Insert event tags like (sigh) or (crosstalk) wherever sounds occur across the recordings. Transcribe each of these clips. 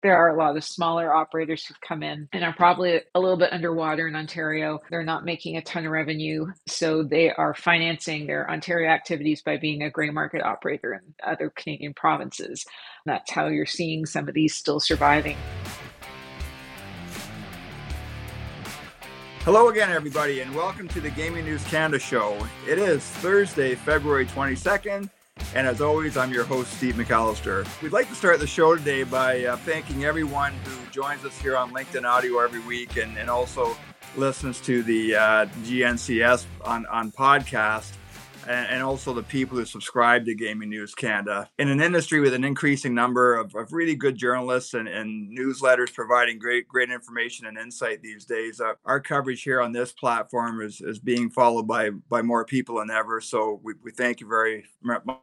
there are a lot of smaller operators who've come in and are probably a little bit underwater in Ontario. They're not making a ton of revenue. So they are financing their Ontario activities by being a gray market operator in other Canadian provinces. That's how you're seeing some of these still surviving. Hello again, everybody, and welcome to the Gaming News Canada show. It is Thursday, February 22nd. And as always, I'm your host, Steve McAllister. We'd like to start the show today by uh, thanking everyone who joins us here on LinkedIn Audio every week and, and also listens to the uh, GNCS on, on podcast and, also the people who subscribe to Gaming News Canada. In an industry with an increasing number of, of really good journalists and, and, newsletters providing great great information and insight these days, uh, our coverage here on this platform is, is being followed by by more people than ever. So we, we thank you very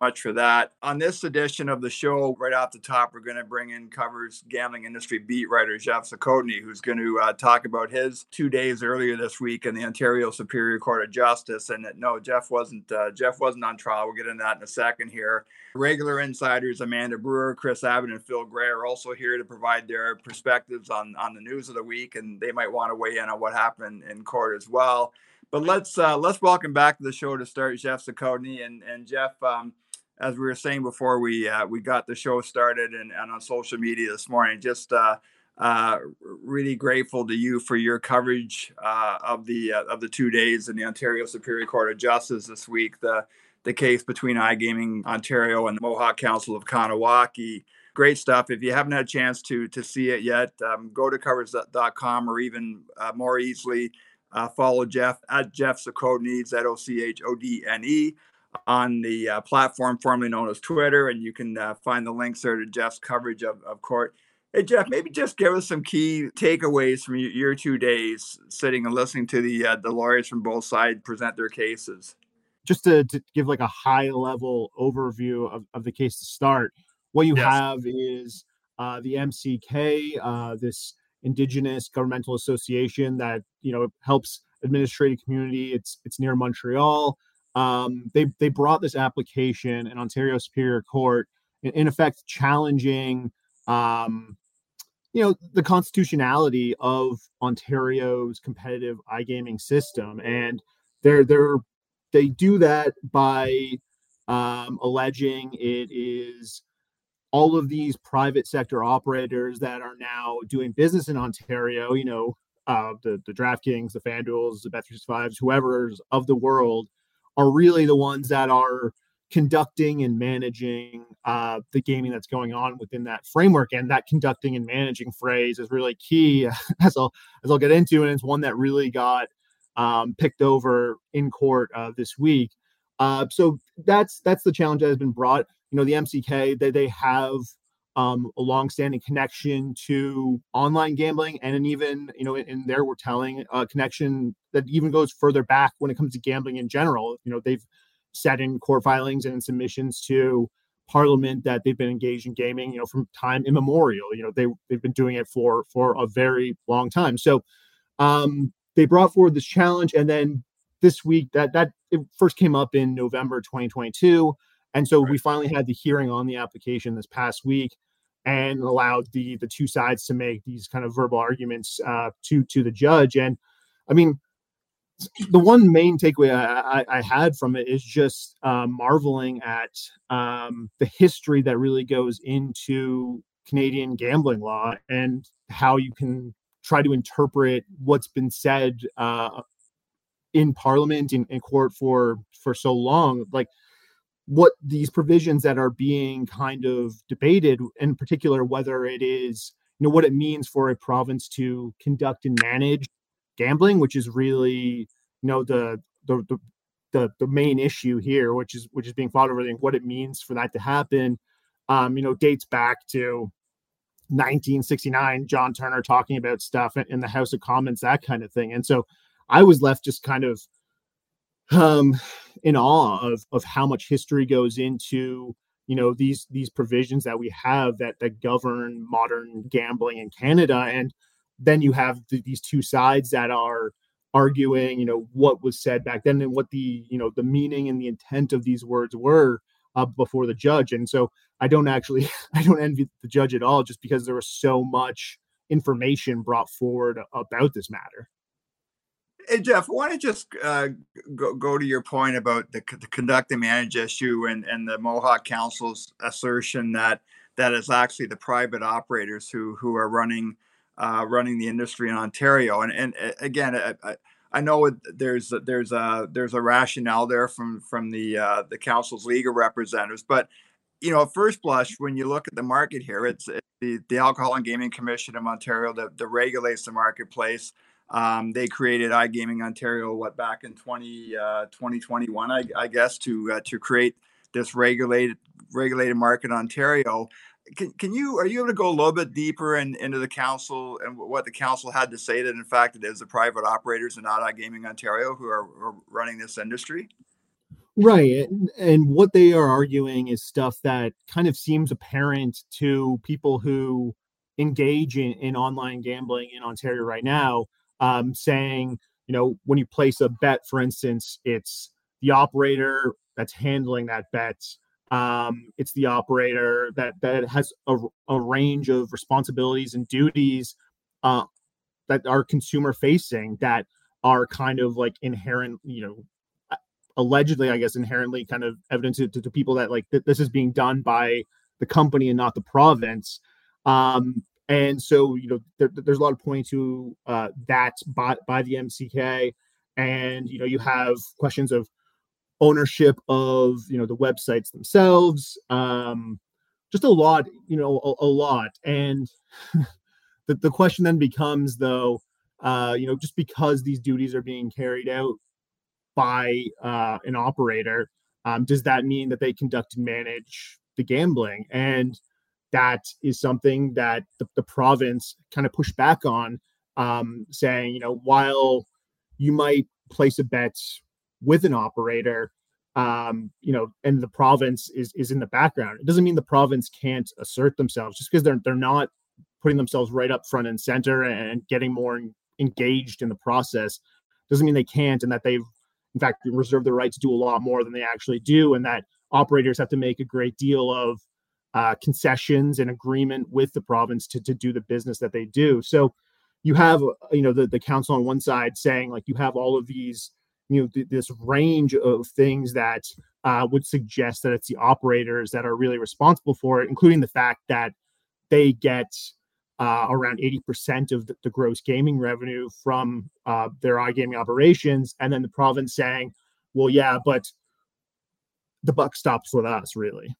much for that. On this edition of the show, right off the top, we're going to bring in covers gambling industry beat writer Geoff Zochodne, who's going to uh, talk about his two days earlier this week in the Ontario Superior Court of Justice. And no, Geoff wasn't uh, Geoff wasn't on trial. We'll get into that in a second here. Regular insiders Amanda Brewer, Kris Abbott, and Phill Gray are also here to provide their perspectives on, on the news of the week, and they might want to weigh in on what happened in court as well. But let's uh, let's welcome back to the show to start Geoff Zochodne and and Geoff. Um, as we were saying before we uh, we got the show started and, and on social media this morning, just uh, uh, really grateful to you for your coverage uh, of the uh, of the two days in the Ontario Superior Court of Justice this week. The the case between iGaming Ontario and the Mohawk Council of Kahnawake. Great stuff. If you haven't had a chance to to see it yet, um, go to covers.com or even uh, more easily uh, follow Geoff at Geoff Zochodne, Z O C H O D N E, on the platform formerly known as Twitter, and you can find the links there to Geoff's coverage of, of court. Hey Geoff, maybe just give us some key takeaways from your, two days sitting and listening to the uh, the lawyers from both sides present their cases. Just to, to give like a high level overview of, of the case to start, what you yes. have is uh, the MCK, uh, this Indigenous governmental association that you know helps administrative community. It's it's near Montreal. Um, they they brought this application in Ontario Superior Court, in, in effect challenging um, you know the constitutionality of Ontario's competitive iGaming system, and they're they're they do that by um, alleging it is all of these private sector operators that are now doing business in Ontario. You know, uh, the the DraftKings, the FanDuel's, the Bet365s, whoever's of the world are really the ones that are conducting and managing uh, the gaming that's going on within that framework. And that conducting and managing phrase is really key, (laughs) as I'll as I'll get into, and it's one that really got um, picked over in court uh, this week. Uh, so that's that's the challenge that has been brought. You know, the MCK they they have um, a long-standing connection to online gambling, and even you know in, in there we're telling a connection that even goes further back when it comes to gambling in general. You know, they've said in court filings and submissions to Parliament that they've been engaged in gaming, you know, from time immemorial. You know, they they've been doing it for for a very long time. So um, they brought forward this challenge, and then this week that that it first came up in November 2022, and so right. we finally had the hearing on the application this past week, and allowed the the two sides to make these kind of verbal arguments uh, to to the judge. And I mean, the one main takeaway I, I, I, had from it is just uh, marveling at um, the history that really goes into Canadian gambling law and how you can try to interpret what's been said uh, in Parliament in, in court for for so long, like what these provisions that are being kind of debated, in particular, whether it is you know what it means for a province to conduct and manage gambling, which is really you know the the the the, the main issue here, which is which is being fought over, and what it means for that to happen, um, you know, dates back to 1969. John Turner talking about stuff in the House of Commons, that kind of thing, and so I was left just kind of um in awe of of how much history goes into you know these these provisions that we have that that govern modern gambling in Canada and then you have th- these two sides that are arguing you know what was said back then and what the you know the meaning and the intent of these words were uh, before the judge. And so I don't actually (laughs) I don't envy the judge at all, just because there was so much information brought forward about this matter. Hey Geoff, I want to just uh, go, go to your point about the, the conduct and manage issue and, and the Mohawk Council's assertion that that is actually the private operators who who are running uh, running the industry in Ontario. And and again, I, I know there's there's a there's a rationale there from from the uh, the council's legal representatives, but you know, at first blush, when you look at the market here, it's, the, the Alcohol and Gaming Commission of Ontario that, that regulates the marketplace. Um, they created iGaming Ontario, what back in 20, uh, 2021, I, I guess, to uh, to create this regulated regulated market in Ontario can, can you are you able to go a little bit deeper in, into the council and what the council had to say that in fact it is the private operators and not iGaming Ontario who are, are running this industry? Right. And, and what they are arguing is stuff that kind of seems apparent to people who engage in, in online gambling in Ontario right now, um, saying, you know, when you place a bet, for instance, it's the operator that's handling that bet um, it's the operator that that has a, a range of responsibilities and duties uh, that are consumer facing that are kind of like inherent you know allegedly i guess inherently kind of evidence to, to people that like th- this is being done by the company and not the province. Um, and so you know there, there's a lot of pointing to uh, that by, by the mck and you know you have questions of ownership of you know the websites themselves um just a lot you know a, a lot. And (laughs) the, the question then becomes though uh you know just because these duties are being carried out by uh an operator um does that mean that they conduct and manage the gambling? And that is something that the, the province kind of pushed back on um saying you know while you might place a bet with an operator um, you know, and the province is is in the background. It doesn't mean the province can't assert themselves just because they're they're not putting themselves right up front and center and getting more engaged in the process. Doesn't mean they can't, and that they've in fact reserved the right to do a lot more than they actually do, and that operators have to make a great deal of uh, concessions and agreement with the province to to do the business that they do. So you have you know the the council on one side saying like you have all of these you know th- this range of things that uh, would suggest that it's the operators that are really responsible for it, including the fact that they get uh, around 80% of the, the, gross gaming revenue from uh, their iGaming operations. And then the province saying, well, yeah, but the buck stops with us, really.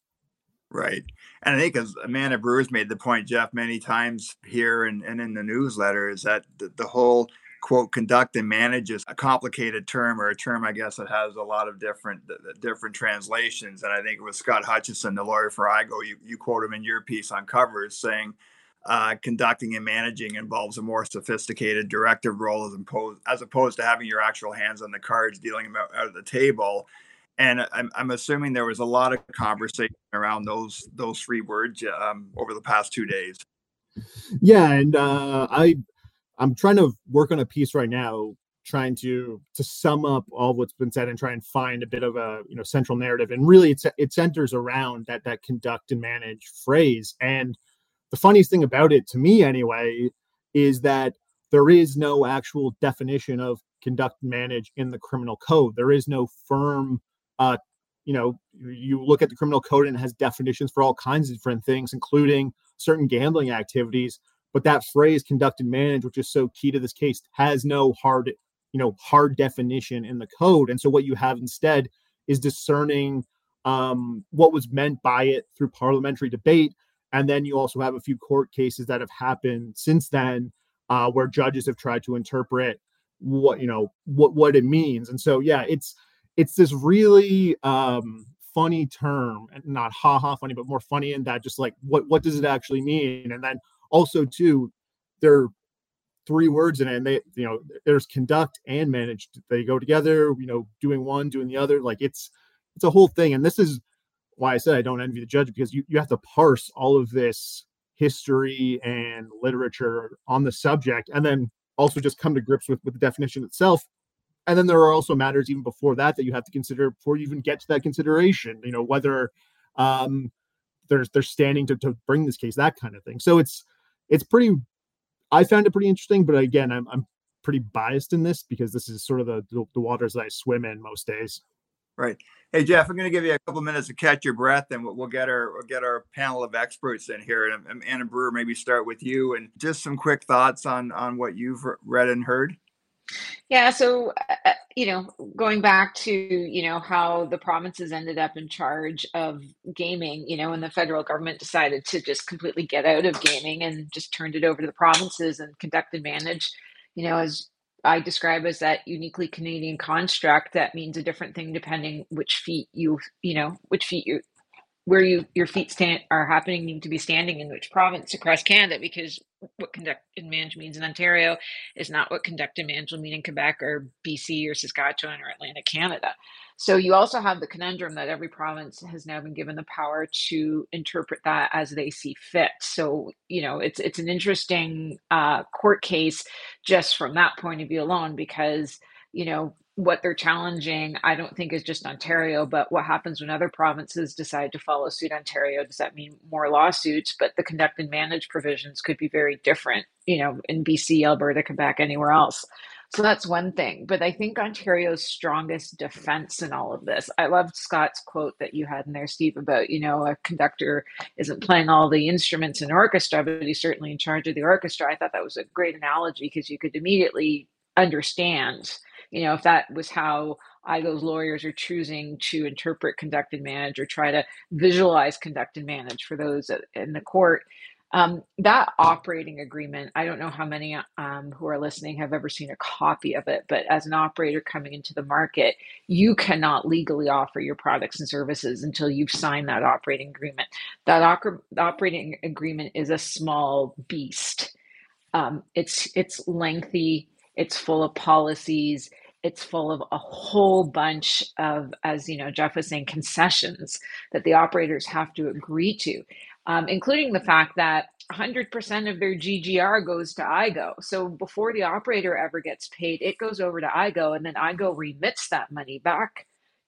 Right. And I think as Amanda Brewers made the point, Geoff, many times here and, and in the newsletter, is that the, the whole quote conduct and manage is a complicated term or a term i guess that has a lot of different different translations. And i think it was scott hutchison the lawyer for igo you, you quote him in your piece on covers saying uh, conducting and managing involves a more sophisticated directive role as opposed, as opposed to having your actual hands on the cards dealing them out, out of the table. And I'm, I'm assuming there was a lot of conversation around those those three words um, over the past two days. Yeah and uh, i I'm trying to work on a piece right now, trying to to sum up all what's been said and try and find a bit of a you know central narrative. And really, it's it centers around that that conduct and manage phrase. And the funniest thing about it, to me anyway, is that there is no actual definition of conduct and manage in the criminal code. There is no firm uh, you know, you look at the criminal code and it has definitions for all kinds of different things, including certain gambling activities. But that phrase conduct and manage, which is so key to this case, has no hard, you know, hard definition in the code. And so what you have instead is discerning um, what was meant by it through parliamentary debate. And then you also have a few court cases that have happened since then uh, where judges have tried to interpret what you know what what it means. And so yeah, it's it's this really um, funny term, and not ha ha funny, but more funny in that just like what what does it actually mean? And then also too there are three words in it and they you know there's conduct and manage they go together you know doing one doing the other like it's it's a whole thing and this is why i said i don't envy the judge because you, you have to parse all of this history and literature on the subject and then also just come to grips with with the definition itself and then there are also matters even before that that you have to consider before you even get to that consideration you know whether um, they're they're standing to, to bring this case, that kind of thing. So it's it's pretty. I found it pretty interesting, but again, I'm I'm pretty biased in this because this is sort of the the, the waters that I swim in most days. Right. Hey Geoff, I'm going to give you a couple minutes to catch your breath, and we'll, we'll get our we'll get our panel of experts in here. And, and Amanda Brewer, maybe start with you, and just some quick thoughts on on what you've read and heard. Yeah, so uh, you know, going back to you know how the provinces ended up in charge of gaming, you know, when the federal government decided to just completely get out of gaming and just turned it over to the provinces and conduct and manage, you know, as I describe as that uniquely Canadian construct that means a different thing depending which feet you you know which feet you where you your feet stand are happening need to be standing in which province across Canada because what conduct and manage means in Ontario is not what conduct and manage will mean in Quebec or BC or Saskatchewan or Atlantic Canada. So you also have the conundrum that every province has now been given the power to interpret that as they see fit. So you know it's it's an interesting uh, court case just from that point of view alone because you know what they're challenging, I don't think is just Ontario, but what happens when other provinces decide to follow suit Ontario? Does that mean more lawsuits? But the conduct and manage provisions could be very different, you know, in BC, Alberta, Quebec, anywhere else. So that's one thing. But I think Ontario's strongest defense in all of this, I loved Scott's quote that you had in there, Steve, about, you know, a conductor isn't playing all the instruments in orchestra, but he's certainly in charge of the orchestra. I thought that was a great analogy because you could immediately understand you know, if that was how IGO's lawyers are choosing to interpret conduct and manage or try to visualize conduct and manage for those in the court. Um, that operating agreement, I don't know how many um, who are listening have ever seen a copy of it, but as an operator coming into the market, you cannot legally offer your products and services until you've signed that operating agreement. That operating agreement is a small beast. Um, it's it's lengthy it's full of policies. It's full of a whole bunch of, as you know, Geoff was saying, concessions that the operators have to agree to, um, including the fact that 100% of their GGR goes to IGO. So before the operator ever gets paid, it goes over to IGO, and then IGO remits that money back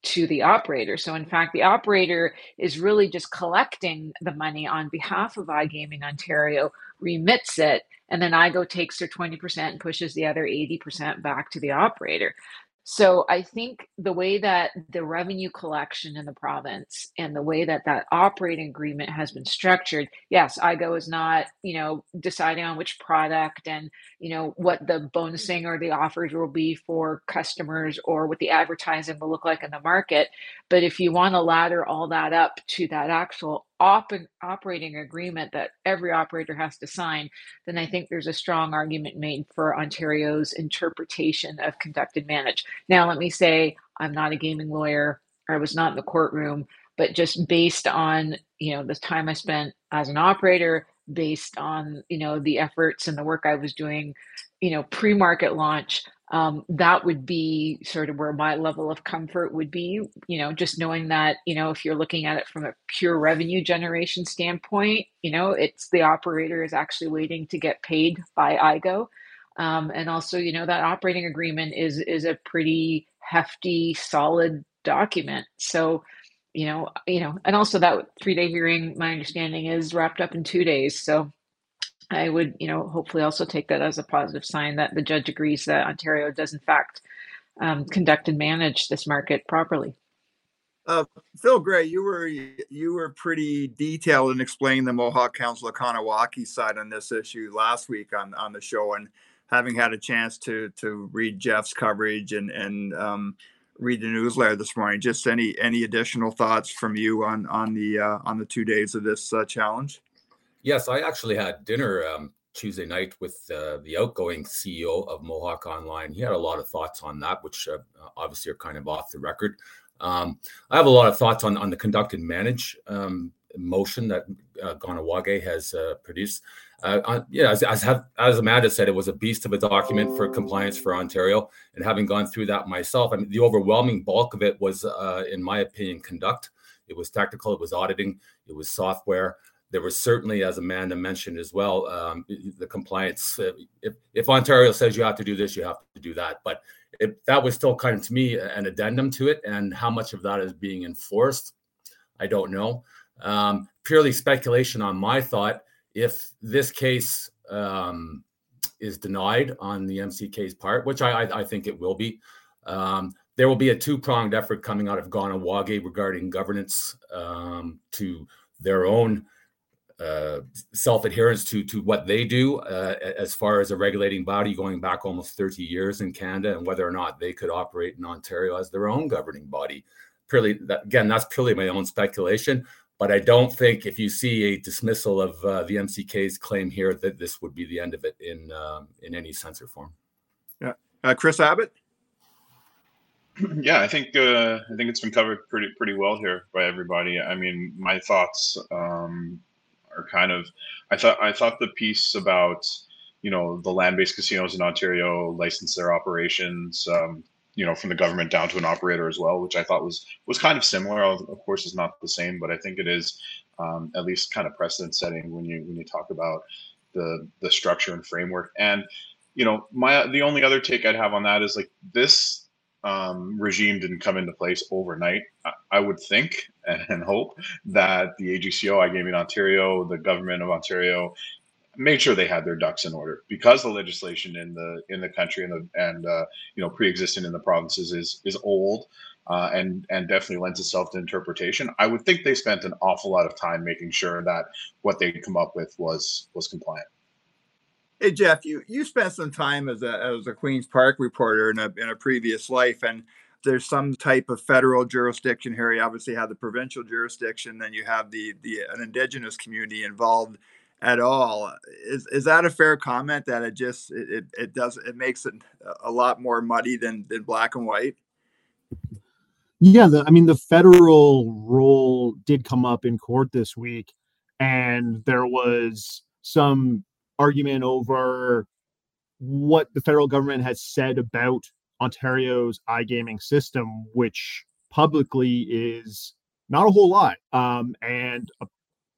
to the operator. So, in fact, the operator is really just collecting the money on behalf of iGaming Ontario, remits it, and then IGO takes their 20% and pushes the other 80% back to the operator. So I think the way that the revenue collection in the province and the way that that operating agreement has been structured, yes, IGO is not, you know, deciding on which product and, you know, what the bonusing or the offers will be for customers or what the advertising will look like in the market. But if you want to ladder all that up to that actual op- operating agreement that every operator has to sign, then I think there's a strong argument made for Ontario's interpretation of conduct and manage. Now, let me say, I'm not a gaming lawyer. I was not in the courtroom, but just based on you know the time I spent as an operator, based on you know the efforts and the work I was doing, you know pre-market launch, um, that would be sort of where my level of comfort would be you know just knowing that you know if you're looking at it from a pure revenue generation standpoint you know it's the operator is actually waiting to get paid by igo um, and also you know that operating agreement is is a pretty hefty solid document. So you know you know and also that three day hearing my understanding is wrapped up in two days. So I would, you know, hopefully also take that as a positive sign that the judge agrees that Ontario does in fact um, conduct and manage this market properly. Uh, Phill Gray, you were you were pretty detailed in explaining the Mohawk Council of Kahnawake side on this issue last week on on the show, and having had a chance to to read Geoff's coverage and and um, read the newsletter this morning, just any any additional thoughts from you on on the uh, on the two days of this uh, challenge? Yes, I actually had dinner um, Tuesday night with uh, the outgoing CEO of Mohawk Online. He had a lot of thoughts on that, which uh, obviously are kind of off the record. Um, I have a lot of thoughts on on the conduct and manage um, motion that uh, Kahnawake has uh, produced. Uh, on, yeah, as, as, have, as, Amanda said, it was a beast of a document for compliance for Ontario. And having gone through that myself, I mean, the overwhelming bulk of it was, uh, in my opinion, conduct. It was technical, it was auditing, it was software there was certainly, as Amanda mentioned as well, um, the compliance. Uh, if, if Ontario says you have to do this, you have to do that. But if that was still kind of to me an addendum to it, and how much of that is being enforced, I don't know. Um, purely speculation on my thought. If this case um, is denied on the MCK's part, which I, I, I think it will be, um, there will be a two pronged effort coming out of Kahnawake regarding governance um, to their own uh, self adherence to to what they do uh, as far as a regulating body going back almost 30 years in Canada and whether or not they could operate in Ontario as their own governing body. Purely that, again, that's purely my own speculation. But I don't think if you see a dismissal of uh, the MCK's claim here that this would be the end of it in um, in any sense or form. Yeah, uh, Kris Abbott. (clears throat) Yeah, I think uh, I think it's been covered pretty pretty well here by everybody. I mean, my thoughts um, are kind of I thought I thought the piece about you know the land-based casinos in Ontario license their operations. Um, you know from the government down to an operator as well which i thought was was kind of similar of course is not the same but i think it is um, at least kind of precedent setting when you when you talk about the the structure and framework and you know my the only other take i'd have on that is like this um, regime didn't come into place overnight. I, would think (laughs) and, hope that the AGCO, I iGaming Ontario, the government of Ontario, made sure they had their ducks in order because the legislation in the in the country and the and uh, you know pre-existing in the provinces is is old uh, and and definitely lends itself to interpretation. I would think they spent an awful lot of time making sure that what they come up with was was compliant. Hey Geoff, you you spent some time as a as a Queens Park reporter in a in a previous life, and there's some type of federal jurisdiction here. You obviously have the provincial jurisdiction, then you have the the uh, an indigenous community involved at all. Is is that a fair comment that it just it, it, it does it makes it a lot more muddy than than black and white? Yeah, the, I mean the federal role did come up in court this week, and there was some argument over what the federal government has said about Ontario's iGaming system, which publicly is not a whole lot. Um, and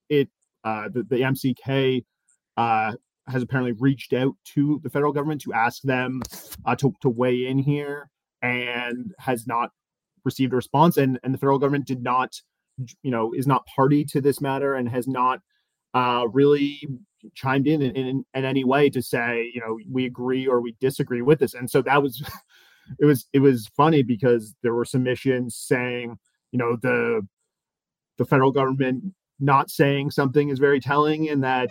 it uh, the, the MCK uh, has apparently reached out to the federal government to ask them uh, to, to weigh in here and has not received a response. And, and the federal government did not, you know, is not party to this matter and has not uh, really chimed in in, in any way to say, you know, we agree or we disagree with this. And so that was, (laughs) it was, it was funny because there were submissions saying, you know, the, the federal government not saying something is very telling and that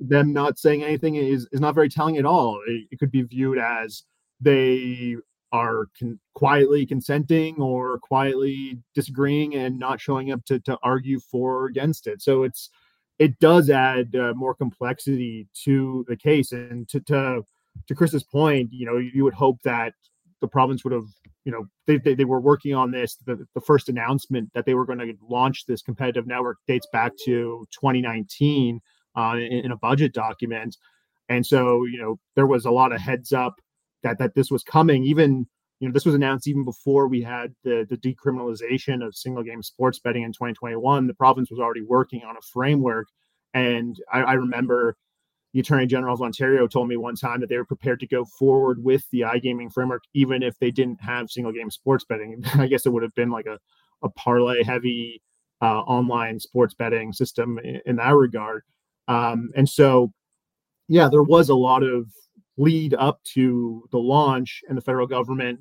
them not saying anything is, is not very telling at all. It, it could be viewed as they are con- quietly consenting or quietly disagreeing and not showing up to, to argue for or against it. So it's it does add uh, more complexity to the case. And to, to to Kris's point, you know, you would hope that the province would have you know they, they, they, were working on this the, the first announcement that they were going to launch this competitive network dates back to 2019 uh, in, in, a budget document and so you know there was a lot of heads up that that this was coming even you know this was announced even before we had the the decriminalization of single game sports betting in 2021 the province was already working on a framework and I, I remember the Attorney General of Ontario told me one time that they were prepared to go forward with the iGaming framework, even if they didn't have single game sports betting. (laughs) I guess it would have been like a, a parlay heavy uh, online sports betting system in, in that regard. Um, and so, yeah, there was a lot of lead up to the launch, and the federal government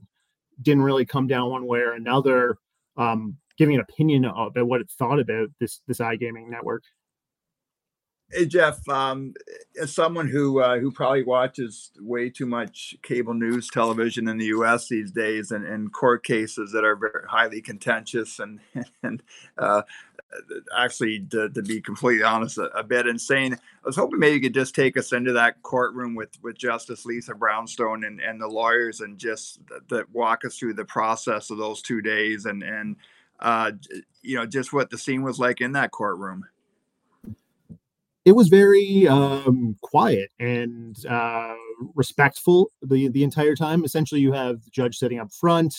didn't really come down one way or another, um, giving an opinion about what it thought about this this iGaming network. Hey Geoff, um, as someone who uh, who probably watches way too much cable news television in the U.S. these days, and, and court cases that are very highly contentious, and (laughs) and uh, actually, to, to, be completely honest, a, a, bit insane. I was hoping maybe you could just take us into that courtroom with with Justice Lisa Brownstone and, and the lawyers, and just that walk us through the process of those two days, and and uh, you know just what the scene was like in that courtroom it was very um, quiet and uh, respectful the the entire time. Essentially, you have the judge sitting up front,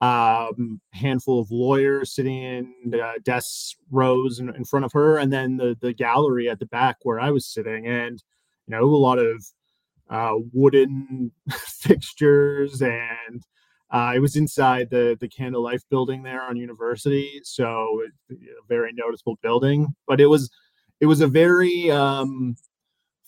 um, handful of lawyers sitting in uh, desks rows in, in, front of her, and then the the gallery at the back where I was sitting, and you know a lot of uh, wooden (laughs) fixtures and Uh, it was inside the the Canada Life building there on University, so a very noticeable building. But it was it was a very um,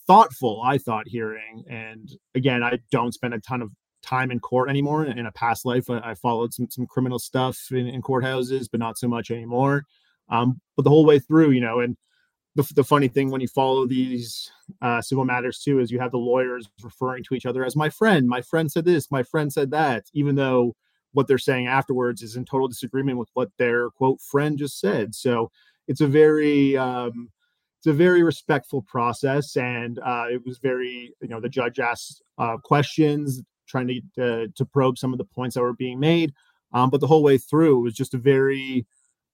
thoughtful, I thought, hearing. And again, I don't spend a ton of time in court anymore. In a past life, I, I followed some some criminal stuff in, in courthouses, but not so much anymore. Um, but the whole way through, you know, and the, the funny thing when you follow these uh, civil matters too is you have the lawyers referring to each other as my friend. My friend said this. My friend said that. Even though what they're saying afterwards is in total disagreement with what their quote friend just said. So it's a very um, it's a very respectful process, and uh, it was very you know the judge asked uh, questions trying to uh, to probe some of the points that were being made, um, but the whole way through it was just a very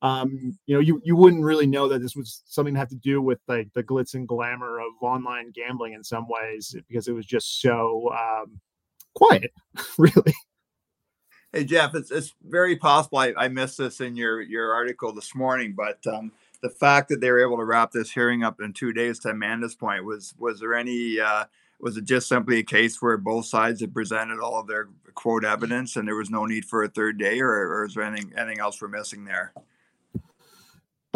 um, you know, you, you wouldn't really know that this was something to have to do with like the glitz and glamour of online gambling in some ways because it was just so um, quiet, (laughs) really. Hey Geoff, it's, it's very possible I, I missed this in your your article this morning, but um, the fact that they were able to wrap this hearing up in two days, to Amanda's point, was was there any uh, was it just simply a case where both sides had presented all of their quote evidence and there was no need for a third day, or, or is there anything anything else we're missing there?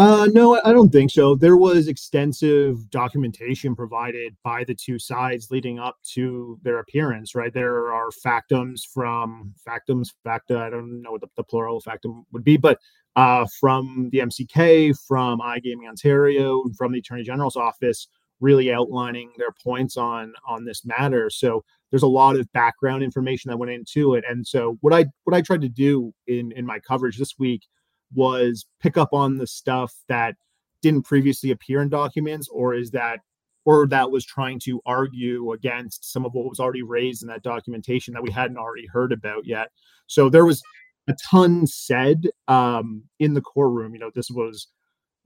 Uh, no, I don't think so. There was extensive documentation provided by the two sides leading up to their appearance, right? There are factums from factums, facta, I don't know what the, the plural factum would be, but uh, from the MCK, from iGaming Ontario, from the Attorney General's office, really outlining their points on on this matter. So there's a lot of background information that went into it. And so what I what I tried to do in in my coverage this week was pick up on the stuff that didn't previously appear in documents or is that or that was trying to argue against some of what was already raised in that documentation that we hadn't already heard about yet? So there was a ton said um, in the courtroom. You know this was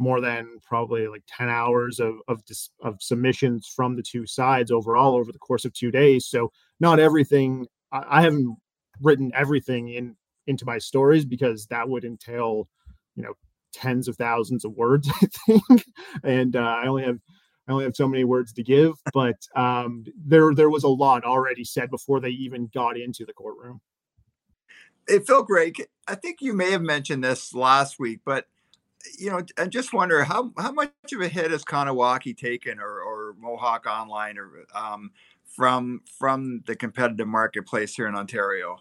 more than probably like 10 hours of of, of submissions from the two sides overall over the course of two days. So not everything I, I haven't written everything in into my stories because that would entail, you know, tens of thousands of words, (laughs) I think. And uh, I only have I only have so many words to give, but um, there there was a lot already said before they even got into the courtroom. Hey, Phill Gray, I think you may have mentioned this last week, but you know, I just wonder how how much of a hit has Kahnawake taken, or, or Mohawk Online, or um, from from the competitive marketplace here in Ontario.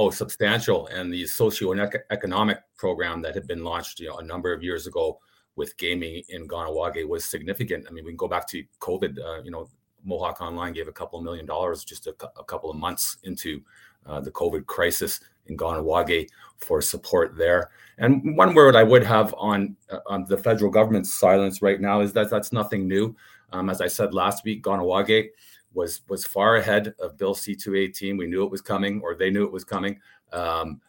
Oh, substantial. And the socio-economic program that had been launched, you know, a number of years ago with gaming in Kahnawake was significant. I mean, we can go back to COVID. Uh, you know, Mohawk Online gave a couple of million dollars just a, a couple of months into uh, the COVID crisis in Kahnawake for support there. And one word I would have on uh, on the federal government's silence right now is that that's nothing new. Um, as I said last week, Kahnawake was was far ahead of Bill C218. We knew it was coming, or they knew it was coming. Um,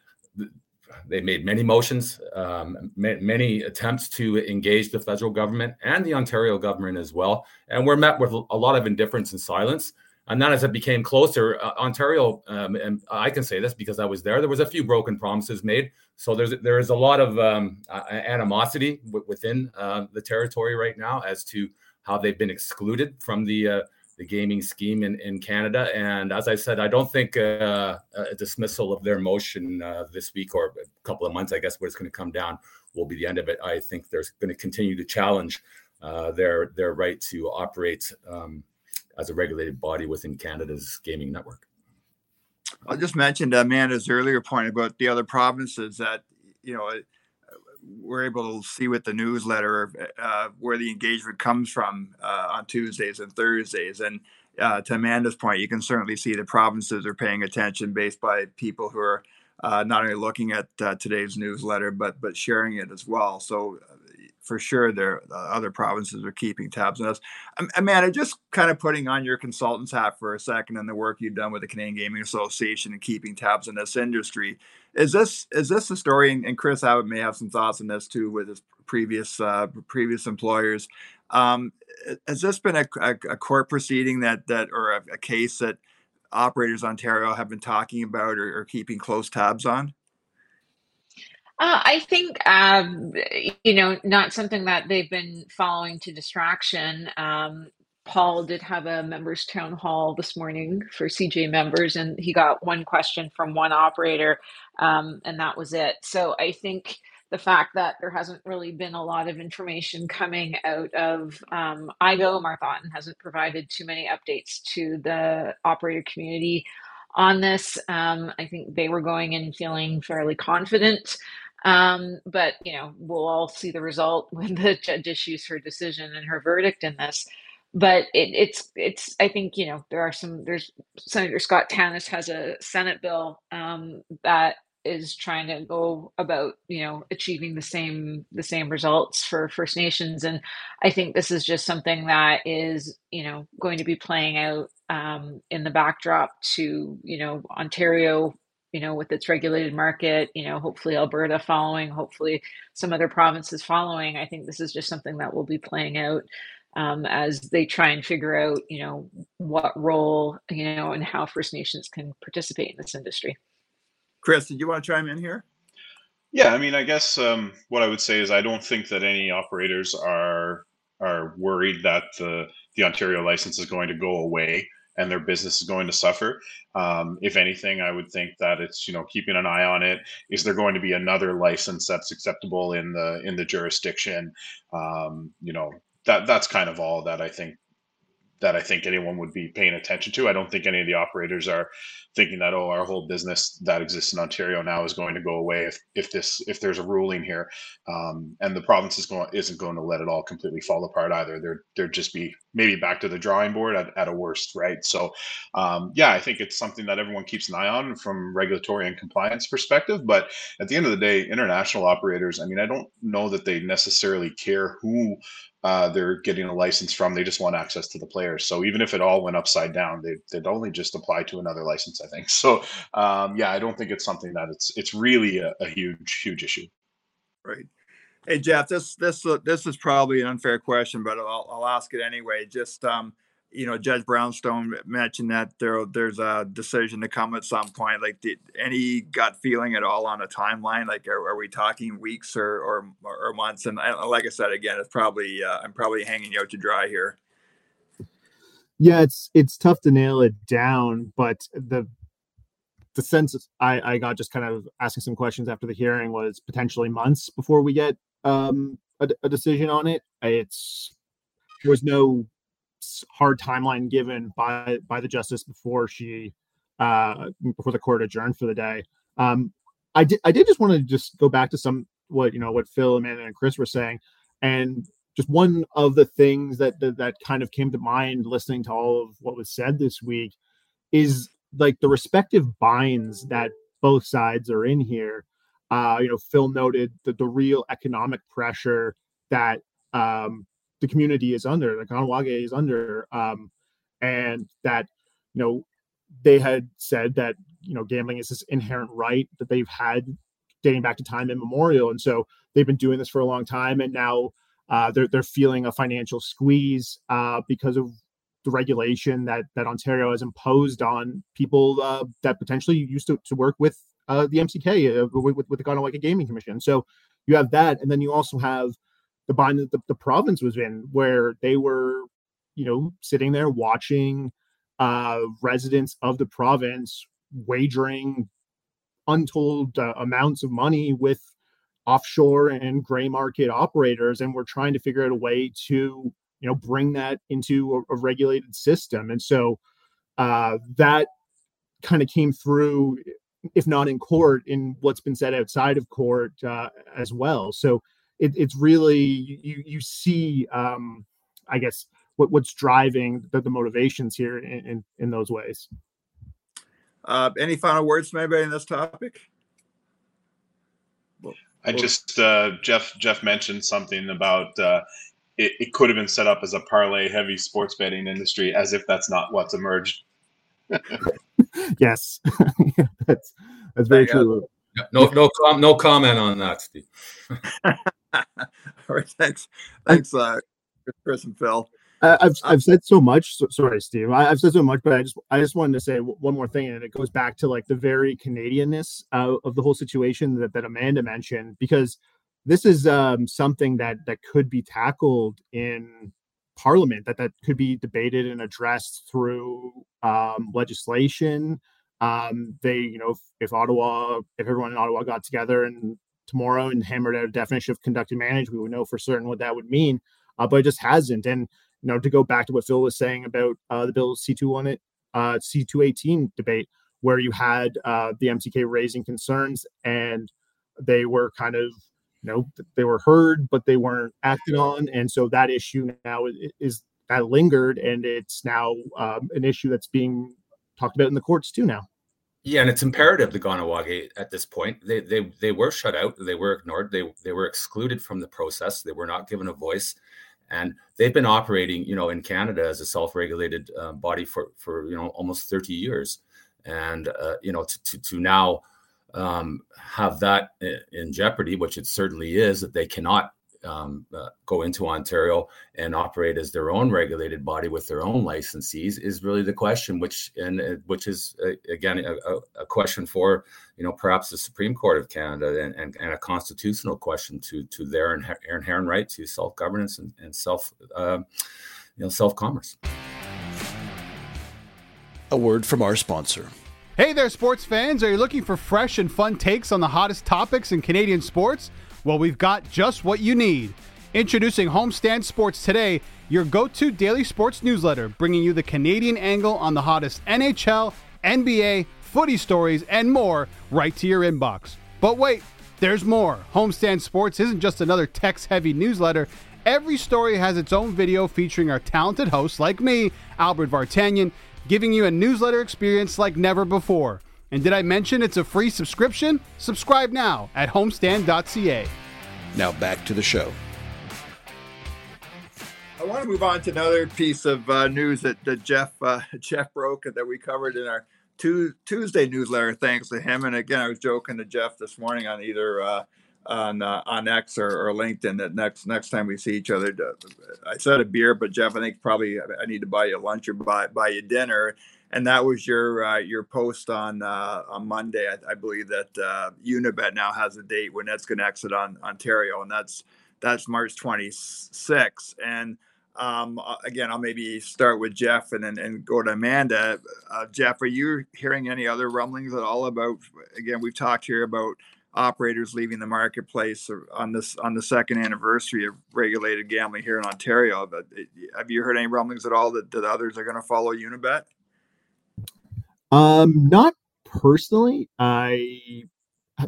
they made many motions, um, many attempts to engage the federal government and the Ontario government as well, and we're met with a lot of indifference and silence. And then as it became closer, uh, Ontario, um, and I can say this because I was there, there was a few broken promises made. So there's there is a lot of um, animosity w- within uh, the territory right now as to how they've been excluded from the uh, the gaming scheme in, in Canada. And as I said, I don't think uh, a dismissal of their motion uh, this week or a couple of months, I guess, where it's going to come down will be the end of it. I think they're going to continue to challenge uh, their their right to operate um, as a regulated body within Canada's gaming network. I just mentioned Amanda's earlier point about the other provinces that you know we're able to see with the newsletter uh, where the engagement comes from uh, on Tuesdays and Thursdays. And uh, to Amanda's point, you can certainly see the provinces are paying attention based by people who are uh, not only looking at uh, today's newsletter but but sharing it as well. So uh, for sure, there other provinces are keeping tabs on us. Amanda, just kind of putting on your consultant's hat for a second and the work you've done with the Canadian Gaming Association and keeping tabs on this industry. Is this is this a story? And Kris Abbott may have some thoughts on this too with his previous uh, previous employers. Um, has this been a, a, a, court proceeding that that or a, a, case that operators Ontario have been talking about or, or keeping close tabs on? Uh, I think, um, you know, not something that they've been following to distraction. Um, Paul did have a members town hall this morning for CJ members, and he got one question from one operator, um, and that was it. So I think the fact that there hasn't really been a lot of information coming out of um, IGO, Martha Otton hasn't provided too many updates to the operator community on this. Um, I think they were going in feeling fairly confident. Um, but you know, we'll all see the result (laughs) when the judge issues her decision and her verdict in this. But it, it's it's I think you know there are some there's Senator Scott Tannas has a Senate bill um, that is trying to go about you know achieving the same the same results for First Nations, and I think this is just something that is you know going to be playing out um, in the backdrop to you know Ontario you know with its regulated market you know hopefully alberta following hopefully some other provinces following. I think this is just something that will be playing out um, as they try and figure out you know what role you know and how first nations can participate in this industry. Kris, did you want to chime in here? Yeah, I mean, I guess um, what I would say is I don't think that any operators are are worried that the the Ontario license is going to go away and their business is going to suffer. Um, if anything, I would think that it's you know keeping an eye on it. Is there going to be another license that's acceptable in the in the jurisdiction? Um, you know that that's kind of all that I think that I think anyone would be paying attention to. I don't think any of the operators are thinking that oh our whole business that exists in Ontario now is going to go away if if this if there's a ruling here, um, and the province is going isn't going to let it all completely fall apart either. They're they're just be maybe back to the drawing board at, at a worst, right? So um, yeah, I think it's something that everyone keeps an eye on from regulatory and compliance perspective. But at the end of the day, international operators, I mean, I don't know that they necessarily care who uh, they're getting a license from. They just want access to the players. So even if it all went upside down, they, they'd only just apply to another license, I think. (laughs) So um, yeah, I don't think it's something that it's it's really a, a huge huge issue. Right. Hey Geoff, this this uh, this is probably an unfair question, but I'll, I'll ask it anyway. Just um, you know, Judge Brownstone mentioned that there there's a decision to come at some point. Like, did any gut feeling at all on a timeline? Like, are, are we talking weeks or, or or months? And like I said again, it's probably uh, I'm probably hanging you out to dry here. Yeah, it's it's tough to nail it down, but the the sense I, I got just kind of asking some questions after the hearing was potentially months before we get um, a, a decision on it. It's there was no hard timeline given by by the justice before she uh before the court adjourned for the day. Um i did i did just want to just go back to some what you know what phill amanda and kris were saying and just one of the things that, that that kind of came to mind listening to all of what was said this week is like the respective binds that both sides are in here. Uh you know phill noted that the real economic pressure that um the community is under, the Kahnawake is under, um, and that you know they had said that you know gambling is this inherent right that they've had dating back to time immemorial, and so they've been doing this for a long time, and now uh, they're they're feeling a financial squeeze uh, because of the regulation that that Ontario has imposed on people uh, that potentially used to, to work with uh, the MCK uh, with, with the Kahnawake Gaming Commission. So you have that, and then you also have the bind that the, the province was in, where they were, you know, sitting there watching uh, residents of the province wagering untold uh, amounts of money with offshore and gray market operators, and we're trying to figure out a way to, you know, bring that into a, a regulated system. And so uh, that kind of came through, if not in court, in what's been said outside of court uh, as well. So it, it's really you you see um, I guess what, what's driving the, the motivations here in, in, in those ways. Uh, any final words from anybody on this topic? I just uh, Geoff Geoff mentioned something about uh, it, it could have been set up as a parlay heavy sports betting industry, as if that's not what's emerged. (laughs) yes, (laughs) that's that's very true. No, no, com- no comment on that, Steve. (laughs) (laughs) All right, thanks, thanks, uh, Kris and Phill. Uh, I've I've said so much. So, sorry, Steve. I, have said so much, but I just I just wanted to say one more thing, and it goes back to like the very Canadianness uh, of the whole situation that, that Amanda mentioned, because this is um, something that that could be tackled in parliament that that could be debated and addressed through um, legislation. Um, they, you know, if, if, Ottawa, if everyone in Ottawa got together and tomorrow and hammered out a definition of conduct and manage, we would know for certain what that would mean. Uh, but it just hasn't. And you know, to go back to what Phill was saying about uh, the bill C two on it uh, C two eighteen debate, where you had uh, the MCK raising concerns and they were kind of you know they were heard but they weren't acted on and so that issue now is, is that lingered and it's now um, an issue that's being talked about in the courts too now yeah and it's imperative the Kahnawake at this point. They they they were shut out they were ignored they they were excluded from the process they were not given a voice and they've been operating you know in canada as a self-regulated uh, body for for you know almost 30 years. And uh, you know to, to, to now um, have that in jeopardy, which it certainly is, that they cannot um, uh, go into Ontario and operate as their own regulated body with their own licensees is really the question, which and uh, which is uh, again a, a, question for you know perhaps the Supreme Court of Canada and, and, and a constitutional question to to their inherent right to self governance and, and, self uh, you know self commerce. A word from our sponsor. Hey there, sports fans. Are you looking for fresh and fun takes on the hottest topics in Canadian sports? Well, we've got just what you need. Introducing Homestand Sports Today, your go to daily sports newsletter, bringing you the Canadian angle on the hottest NHL, NBA, footy stories, and more right to your inbox. But wait, there's more. Homestand Sports isn't just another text heavy newsletter. Every story has its own video featuring our talented hosts like me, Albert Vartanian giving you a newsletter experience like never before. And did I mention it's a free subscription? Subscribe now at homestand.ca. Now back to the show. I want to move on to another piece of uh, news that, that Geoff uh, (laughs) Geoff broke and that we covered in our two, Tuesday newsletter. Thanks to him. And again, I was joking to Geoff this morning on either uh, on uh, on X or, or, LinkedIn that next next time we see each other, I said a beer, but Geoff, I think probably I need to buy you lunch or buy buy you dinner. And that was your uh, your post on uh, on Monday. I, I believe that uh, Unibet now has a date when that's going to exit on Ontario, and that's that's March 26. And um, again, I'll maybe start with Geoff and then and go to Amanda. Uh, Geoff, are you hearing any other rumblings at all about? Again, we've talked here about operators leaving the marketplace on this on the second anniversary of regulated gambling here in Ontario. But eh, have you heard any rumblings at all that, that others are going to follow Unibet? Um, not personally. I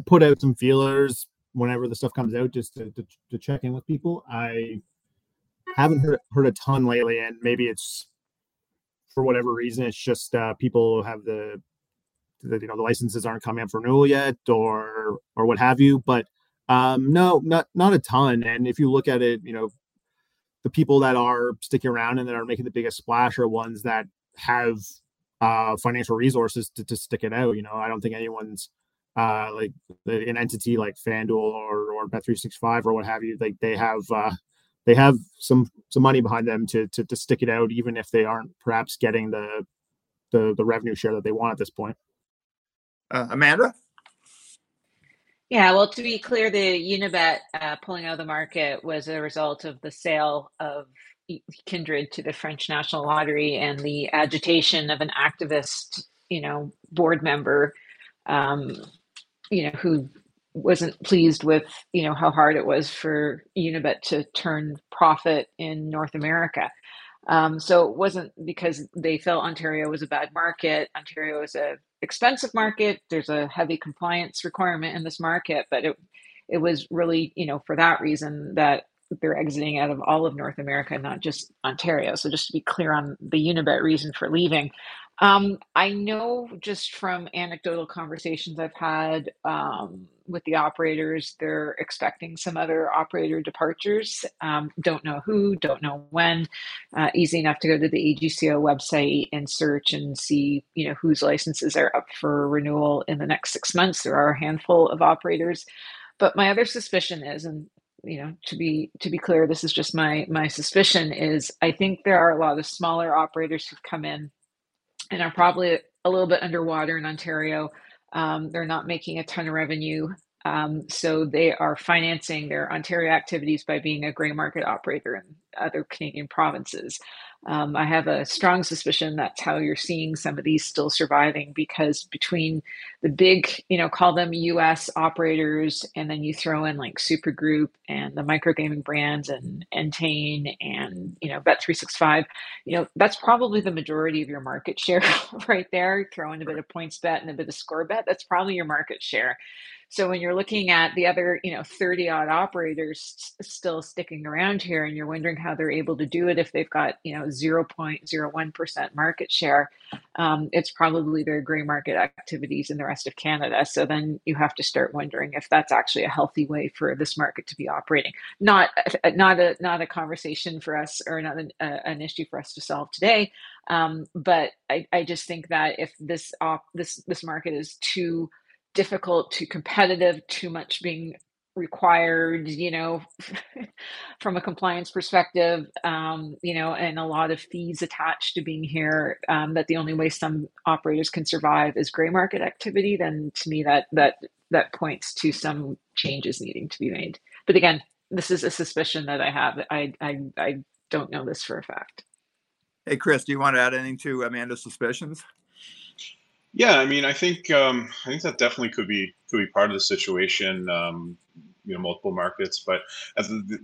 put out some feelers whenever the stuff comes out just to, to, to check in with people. I haven't heard heard a ton lately, and maybe it's for whatever reason. It's just uh, people have the that you know the licenses aren't coming up for renewal yet or or what have you but um no not not a ton and if you look at it you know the people that are sticking around and that are making the biggest splash are ones that have uh financial resources to, to stick it out you know i don't think anyone's uh like an entity like fanduel or or bet365 or what have you like they have uh they have some some money behind them to, to to stick it out even if they aren't perhaps getting the the the revenue share that they want at this point uh, Amanda? Yeah, well, to be clear, the Unibet uh, pulling out of the market was a result of the sale of Kindred to the French National Lottery and the agitation of an activist, you know, board member, um, you know, who wasn't pleased with, you know, how hard it was for Unibet to turn profit in North America. Um, so it wasn't because they felt Ontario was a bad market. Ontario is a expensive market. There's a heavy compliance requirement in this market, but it it was really you know for that reason that they're exiting out of all of North America, not just Ontario. So just to be clear on the Unibet reason for leaving, um, I know just from anecdotal conversations I've had um, with the operators, they're expecting some other operator departures. Um, don't know who, don't know when. Uh, easy enough to go to the AGCO website and search and see, you know, whose licenses are up for renewal in the next six months. There are a handful of operators, but my other suspicion is, and you know, to be to be clear, this is just my my suspicion is I think there are a lot of smaller operators who've come in and are probably a little bit underwater in Ontario. Um, they're not making a ton of revenue. Um, so they are financing their Ontario activities by being a gray market operator in other Canadian provinces. Um, I have a strong suspicion that's how you're seeing some of these still surviving because between the big, you know, call them US operators, and then you throw in like Supergroup and the micro gaming brands and Entain and, you know, Bet365, you know, that's probably the majority of your market share (laughs) right there. Throw in a bit of PointsBet and a bit of score bet, that's probably your market share. So when you're looking at the other, you know, 30 odd operators still sticking around here and you're wondering how they're able to do it if they've got, you know, 0.01% market share, um, it's probably their gray market activities in the rest of Canada. So then you have to start wondering if that's actually a healthy way for this market to be operating. Not, not a, not a conversation for us or not an, uh, an issue for us to solve today. Um, but I, I just think that if this, op- this, this market is too difficult to competitive, too much being required, you know, (laughs) from a compliance perspective, um, you know, and a lot of fees attached to being here, um, that the only way some operators can survive is gray market activity, then to me that that that points to some changes needing to be made. But again, this is a suspicion that I have. I I, I don't know this for a fact. Hey, Kris, do you want to add anything to Amanda's suspicions? Yeah, I mean, I think um, I think that definitely could be could be part of the situation. Um, you know, multiple markets, but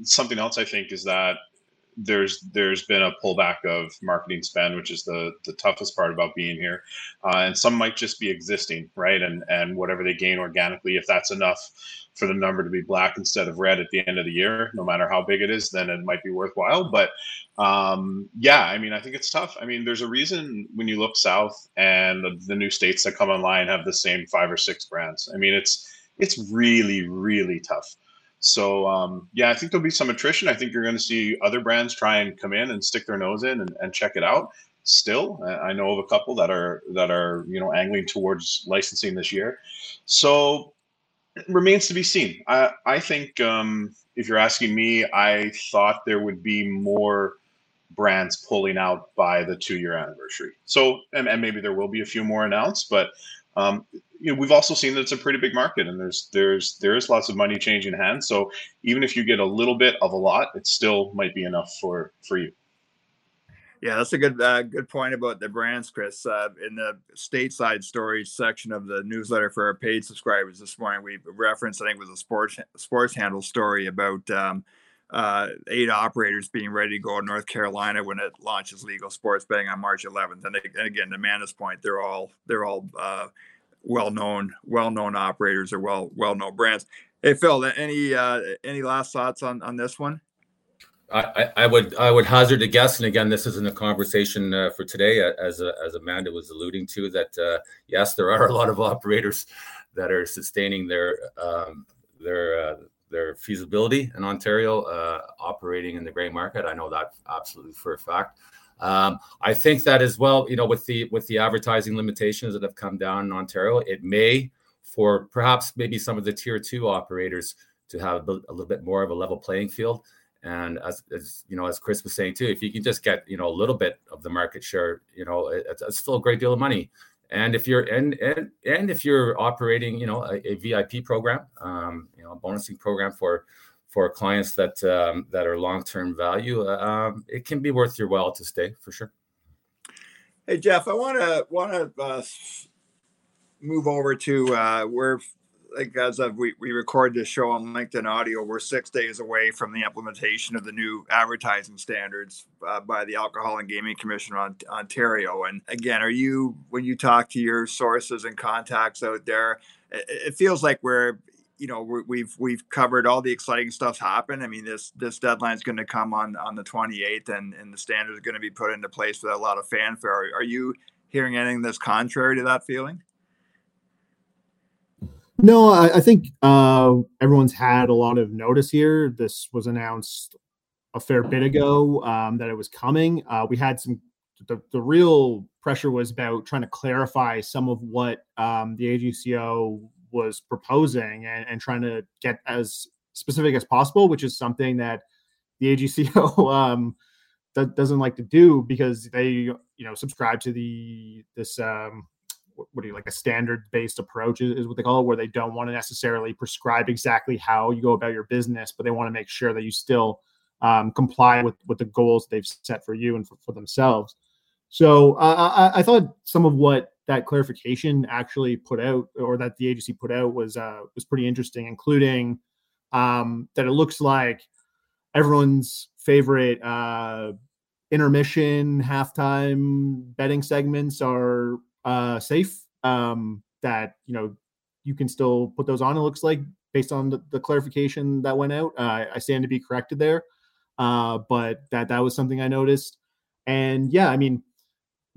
something else I think is that there's there's been a pullback of marketing spend, which is the the toughest part about being here, uh, and some might just be existing, right? And and whatever they gain organically, if that's enough for the number to be black instead of red at the end of the year, no matter how big it is, then it might be worthwhile. But um, yeah, I mean, I think it's tough. I mean, there's a reason when you look south and the, the new states that come online have the same five or six brands. I mean, it's it's really really tough. So um, yeah, I think there'll be some attrition. I think you're going to see other brands try and come in and stick their nose in and, and check it out. Still, I know of a couple that are that are you know angling towards licensing this year. So it remains to be seen. I, I think um, if you're asking me, I thought there would be more brands pulling out by the two year anniversary. So, and, and, maybe there will be a few more announced, but um, you know, we've also seen that it's a pretty big market and there's, there's, there is lots of money changing hands. So even if you get a little bit of a lot, it still might be enough for, for you. Yeah, that's a good uh, good point about the brands, Kris. Uh, in the stateside stories section of the newsletter for our paid subscribers this morning, we referenced I think it was a sports sports handle story about um, uh, eight operators being ready to go to North Carolina when it launches legal sports betting on March 11th. And, again, to Amanda's point, they're all they're all uh, well known well known operators or well well known brands. Hey Phill, any uh, any last thoughts on on this one? I, I would I would hazard a guess, and again, this isn't a conversation uh, for today, as uh, as Amanda was alluding to. That uh, yes, there are a lot of operators that are sustaining their um, their uh, their feasibility in Ontario, uh, operating in the gray market. I know that absolutely for a fact. Um, I think that as well, you know, with the with the advertising limitations that have come down in Ontario, it may for perhaps maybe some of the tier two operators to have a, little bit more of a level playing field. And as, as you know, as Kris was saying too, if you can just get you know a little bit of the market share, you know, it, it's still a great deal of money. And if you're and and and if you're operating, you know, a, a VIP program, um, you know, a bonusing program for for clients that um, that are long term value, uh, um, it can be worth your while to stay for sure. Hey Geoff, I want to want to uh, move over to uh, where like as of we, we record this show on LinkedIn audio, we're six days away from the implementation of the new advertising standards uh, by the Alcohol and Gaming Commission on Ontario. And again, are you when you talk to your sources and contacts out there, it, it feels like we're you know we we've we've covered all the exciting stuff's happened. I mean this this deadline is going to come on on the 28th, and and the standards are going to be put into place with a lot of fanfare. Are, are you hearing anything that's contrary to that feeling? No, I, I think uh, everyone's had a lot of notice here. This was announced a fair bit ago um, that it was coming. Uh, we had some. The, the real pressure was about trying to clarify some of what um, the AGCO was proposing and, and trying to get as specific as possible, which is something that the AGCO (laughs) um, doesn't like to do because they, you know, subscribe to the this um, what do you like a standard based approach is, is what they call it, where they don't want to necessarily prescribe exactly how you go about your business, but they want to make sure that you still um, comply with with the goals they've set for you and for, for themselves. So uh, I, I, thought some of what that clarification actually put out, or that the agency put out, was uh, was pretty interesting, including um, that it looks like everyone's favorite uh, intermission, halftime betting segments are uh, safe. Um, that you know you can still put those on. It looks like based on the, the clarification that went out. Uh, I stand to be corrected there, uh, but that that was something I noticed. And yeah, I mean,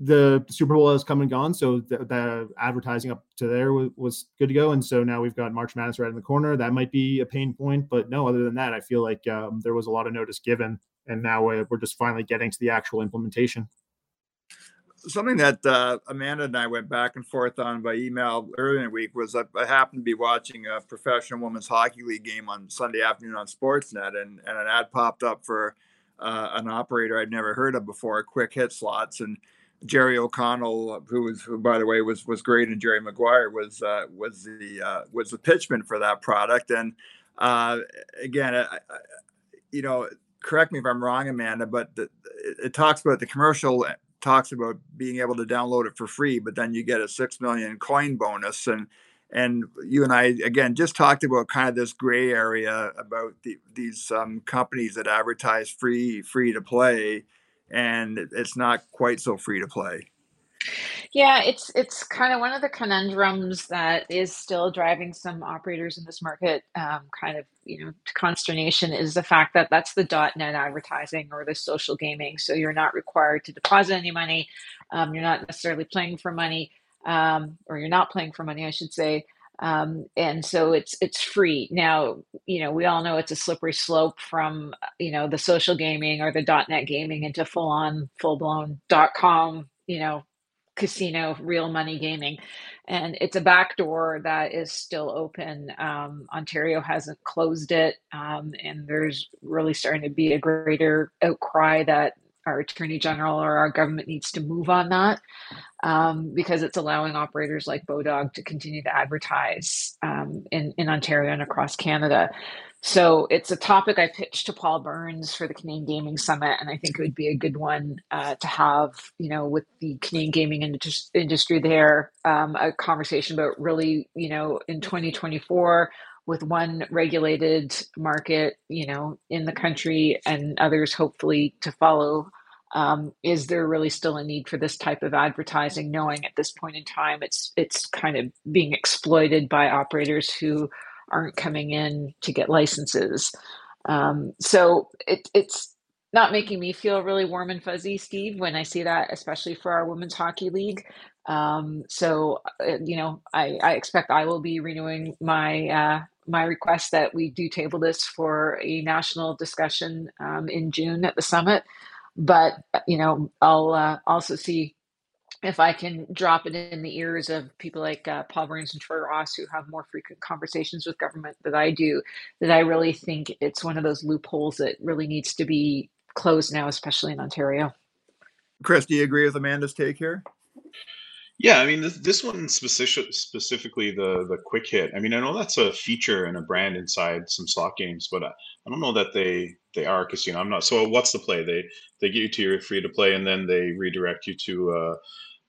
the Super Bowl has come and gone, so the, the advertising up to there was, was, good to go. And so now we've got March Madness right in the corner. That might be a pain point, but no, other than that, I feel like um, there was a lot of notice given, and now we're, we're just finally getting to the actual implementation. Something that uh, Amanda and I went back and forth on by email earlier in the week was I, I happened to be watching a professional women's hockey league game on Sunday afternoon on Sportsnet, and, and an ad popped up for uh, an operator I'd never heard of before, Quick Hit Slots, and Jerry O'Connell, who was, who by the way was was great, and Jerry Maguire was uh, was the uh, was the pitchman for that product. And uh, again, I, I, you know, correct me if I'm wrong, Amanda, but the, it talks about the commercial talks about being able to download it for free, but then you get a six million coin bonus and and you and I again just talked about kind of this gray area about the, these um, companies that advertise free free to play and it's not quite so free to play. Yeah, it's it's kind of one of the conundrums that is still driving some operators in this market um, kind of you know consternation is the fact that that's the .net advertising or the social gaming. So you're not required to deposit any money. Um, you're not necessarily playing for money, um, or you're not playing for money, I should say. Um, and so it's it's free now you know we all know it's a slippery slope from you know the social gaming or the net gaming into full on full blown com you know casino real money gaming and it's a backdoor that is still open um, ontario hasn't closed it um, and there's really starting to be a greater outcry that our attorney general or our government needs to move on that um, because it's allowing operators like Bodog to continue to advertise um, in, in Ontario and across Canada. So it's a topic I pitched to Paul Burns for the Canadian Gaming Summit, and I think it would be a good one uh, to have, you know, with the Canadian gaming industry there, um, a conversation about really, you know, in 2024 with one regulated market, you know, in the country and others hopefully to follow. Um, is there really still a need for this type of advertising? Knowing at this point in time, it's it's kind of being exploited by operators who aren't coming in to get licenses. Um, so it, it's not making me feel really warm and fuzzy, Steve, when I see that, especially for our women's hockey league. Um, so uh, you know, I, I expect I will be renewing my uh, my request that we do table this for a national discussion um, in June at the summit. But you know, I'll uh, also see if I can drop it in the ears of people like uh, Paul Burns and Troy Ross, who have more frequent conversations with government than I do, that I really think it's one of those loopholes that really needs to be closed now, especially in Ontario. Kris, do you agree with Amanda's take here? Yeah, I mean this this one specific specifically the the quick hit. I mean, I know that's a feature and a brand inside some slot games, but I, I don't know that they they are a casino. I'm not. So what's the play? They they get you to your free to play, and then they redirect you to uh,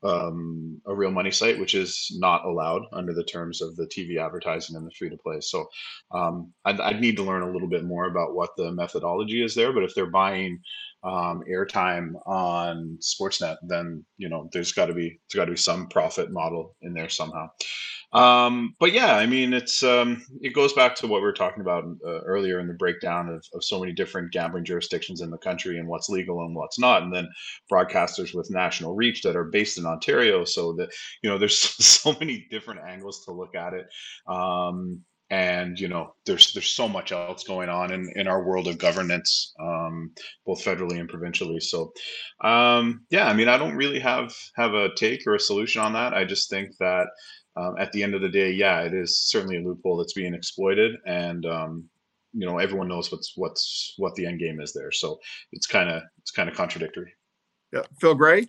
um, a real money site, which is not allowed under the terms of the TV advertising and the free to play. So um, I'd, I'd, need to learn a little bit more about what the methodology is there. But if they're buying um, airtime on Sportsnet, then you know there's got to be there's got to be some profit model in there somehow. Um, but yeah, I mean, it's um, it goes back to what we were talking about uh, earlier in the breakdown of, of so many different gambling jurisdictions in the country and what's legal and what's not, and then broadcasters with national reach that are based in Ontario. So that you know, there's (laughs) so many different angles to look at it. Um, and you know there's there's so much else going on in, in our world of governance um, both federally and provincially. So um, yeah i mean i don't really have have a take or a solution on that. I just think that um, at the end of the day yeah it is certainly a loophole that's being exploited. And um, you know everyone knows what's what's what the end game is there. So it's kind of it's kind of contradictory. Yeah. Phill gray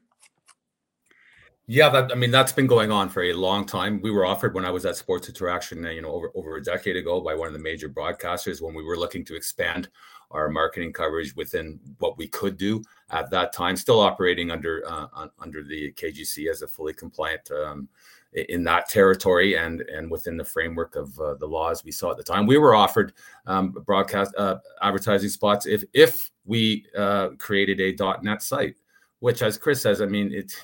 Yeah, that, I mean that's been going on for a long time. We were offered when I was at Sports Interaction, you know, over over a decade ago by one of the major broadcasters when we were looking to expand our marketing coverage within what we could do at that time, still operating under uh, under the KGC as a fully compliant um, in that territory and and within the framework of uh, the laws we saw at the time. We were offered um, broadcast uh, advertising spots if if we uh, created a .net site, which, as Kris says, I mean, it's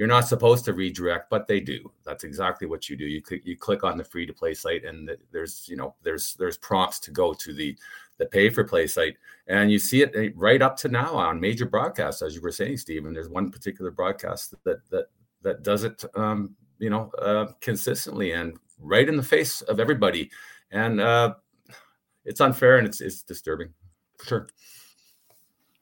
you're not supposed to redirect, but they do. That's exactly what you do. You click you click on the free to play site, and there's you know there's there's prompts to go to the the pay for play site, and you see it right up to now on major broadcasts, as you were saying, Stephen. There's one particular broadcast that that that does it um, you know, uh, consistently and right in the face of everybody. And uh, it's unfair and it's, it's disturbing for sure.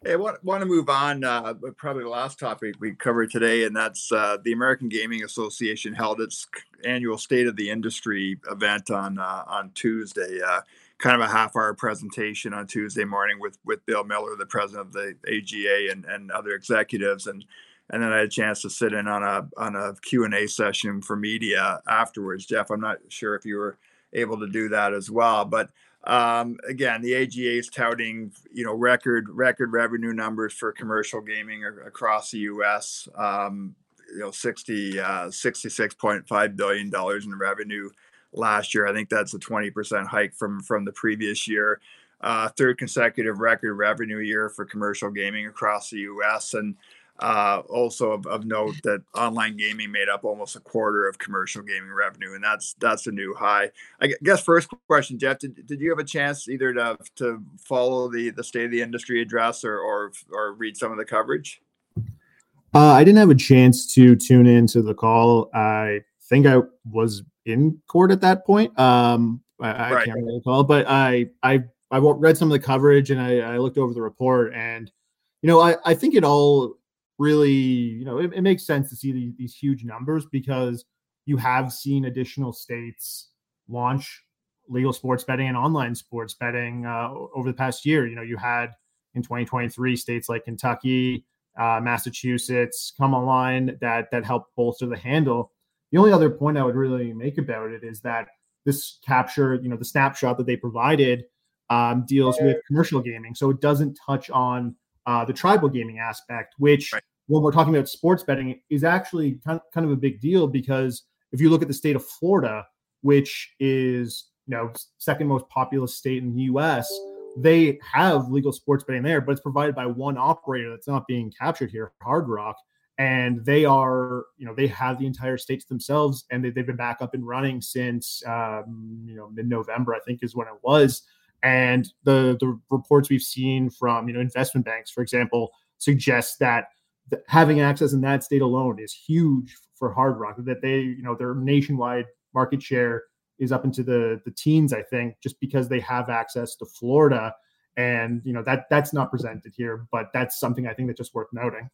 I want, want to move on. Uh, probably the last topic we covered today, and that's uh, the American Gaming Association held its annual State of the Industry event on uh, on Tuesday. Uh, kind of a half hour presentation on Tuesday morning with with Bill Miller, the president of the AGA, and and other executives. And and then I had a chance to sit in on a on a Q and A session for media afterwards. Geoff, I'm not sure if you were able to do that as well, but um, again, the AGA is touting you know record record revenue numbers for commercial gaming across the U.S. Um, you know, 60 uh, 66.5 billion dollars in revenue last year. I think that's a 20 percent hike from from the previous year. Uh, third consecutive record revenue year for commercial gaming across the U.S. and uh, also of, of, note that online gaming made up almost a quarter of commercial gaming revenue, and that's that's a new high. I guess first question, Geoff, did, did you have a chance either to to follow the the state of the industry address or or, or read some of the coverage? Uh, I didn't have a chance to tune into the call. I think I was in court at that point. Um, I, I right. can't really recall, but I I I read some of the coverage and I, I looked over the report and you know I I think it all really, you know, it, it makes sense to see the, these huge numbers because you have seen additional states launch legal sports betting and online sports betting uh, over the past year. You know, you had in 2023 states like Kentucky, uh, Massachusetts come online that that help bolster the handle. The only other point I would really make about it is that this capture, you know, the snapshot that they provided um, deals with commercial gaming, so it doesn't touch on uh, the tribal gaming aspect, which right. When we're talking about sports betting is actually kind of, a big deal because if you look at the state of Florida, which is you know second most populous state in the U.S., they have legal sports betting there, but it's provided by one operator that's not being captured here, Hard Rock, and they are you know they have the entire state to themselves, and they, have been back up and running since um, you know mid November, I think is when it was. And the the reports we've seen from you know investment banks, for example, suggest that having access in that state alone is huge for Hard Rock. That they you know their nationwide market share is up into the the teens, I think, just because they have access to Florida. And you know that that's not presented here, but that's something I think that's just worth noting.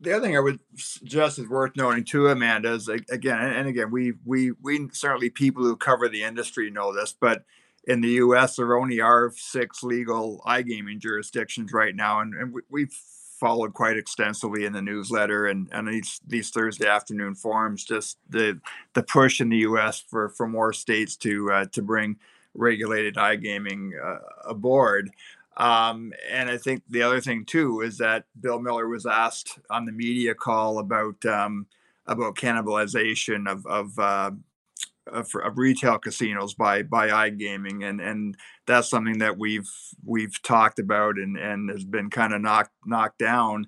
The other thing I would suggest is worth noting too, Amanda, is again and again we we we certainly people who cover the industry know this, but in the U.S. there only are six legal iGaming jurisdictions right now, and, and we, have followed quite extensively in the newsletter and, and these these Thursday afternoon forums. Just the the push in the U.S. for for more states to uh, to bring regulated iGaming uh, aboard. Um, and I think the other thing too is that Bill Miller was asked on the media call about um, about cannibalization of of uh, Uh, of, of, retail casinos by by iGaming, and and that's something that we've we've talked about and and has been kind of knocked knocked down.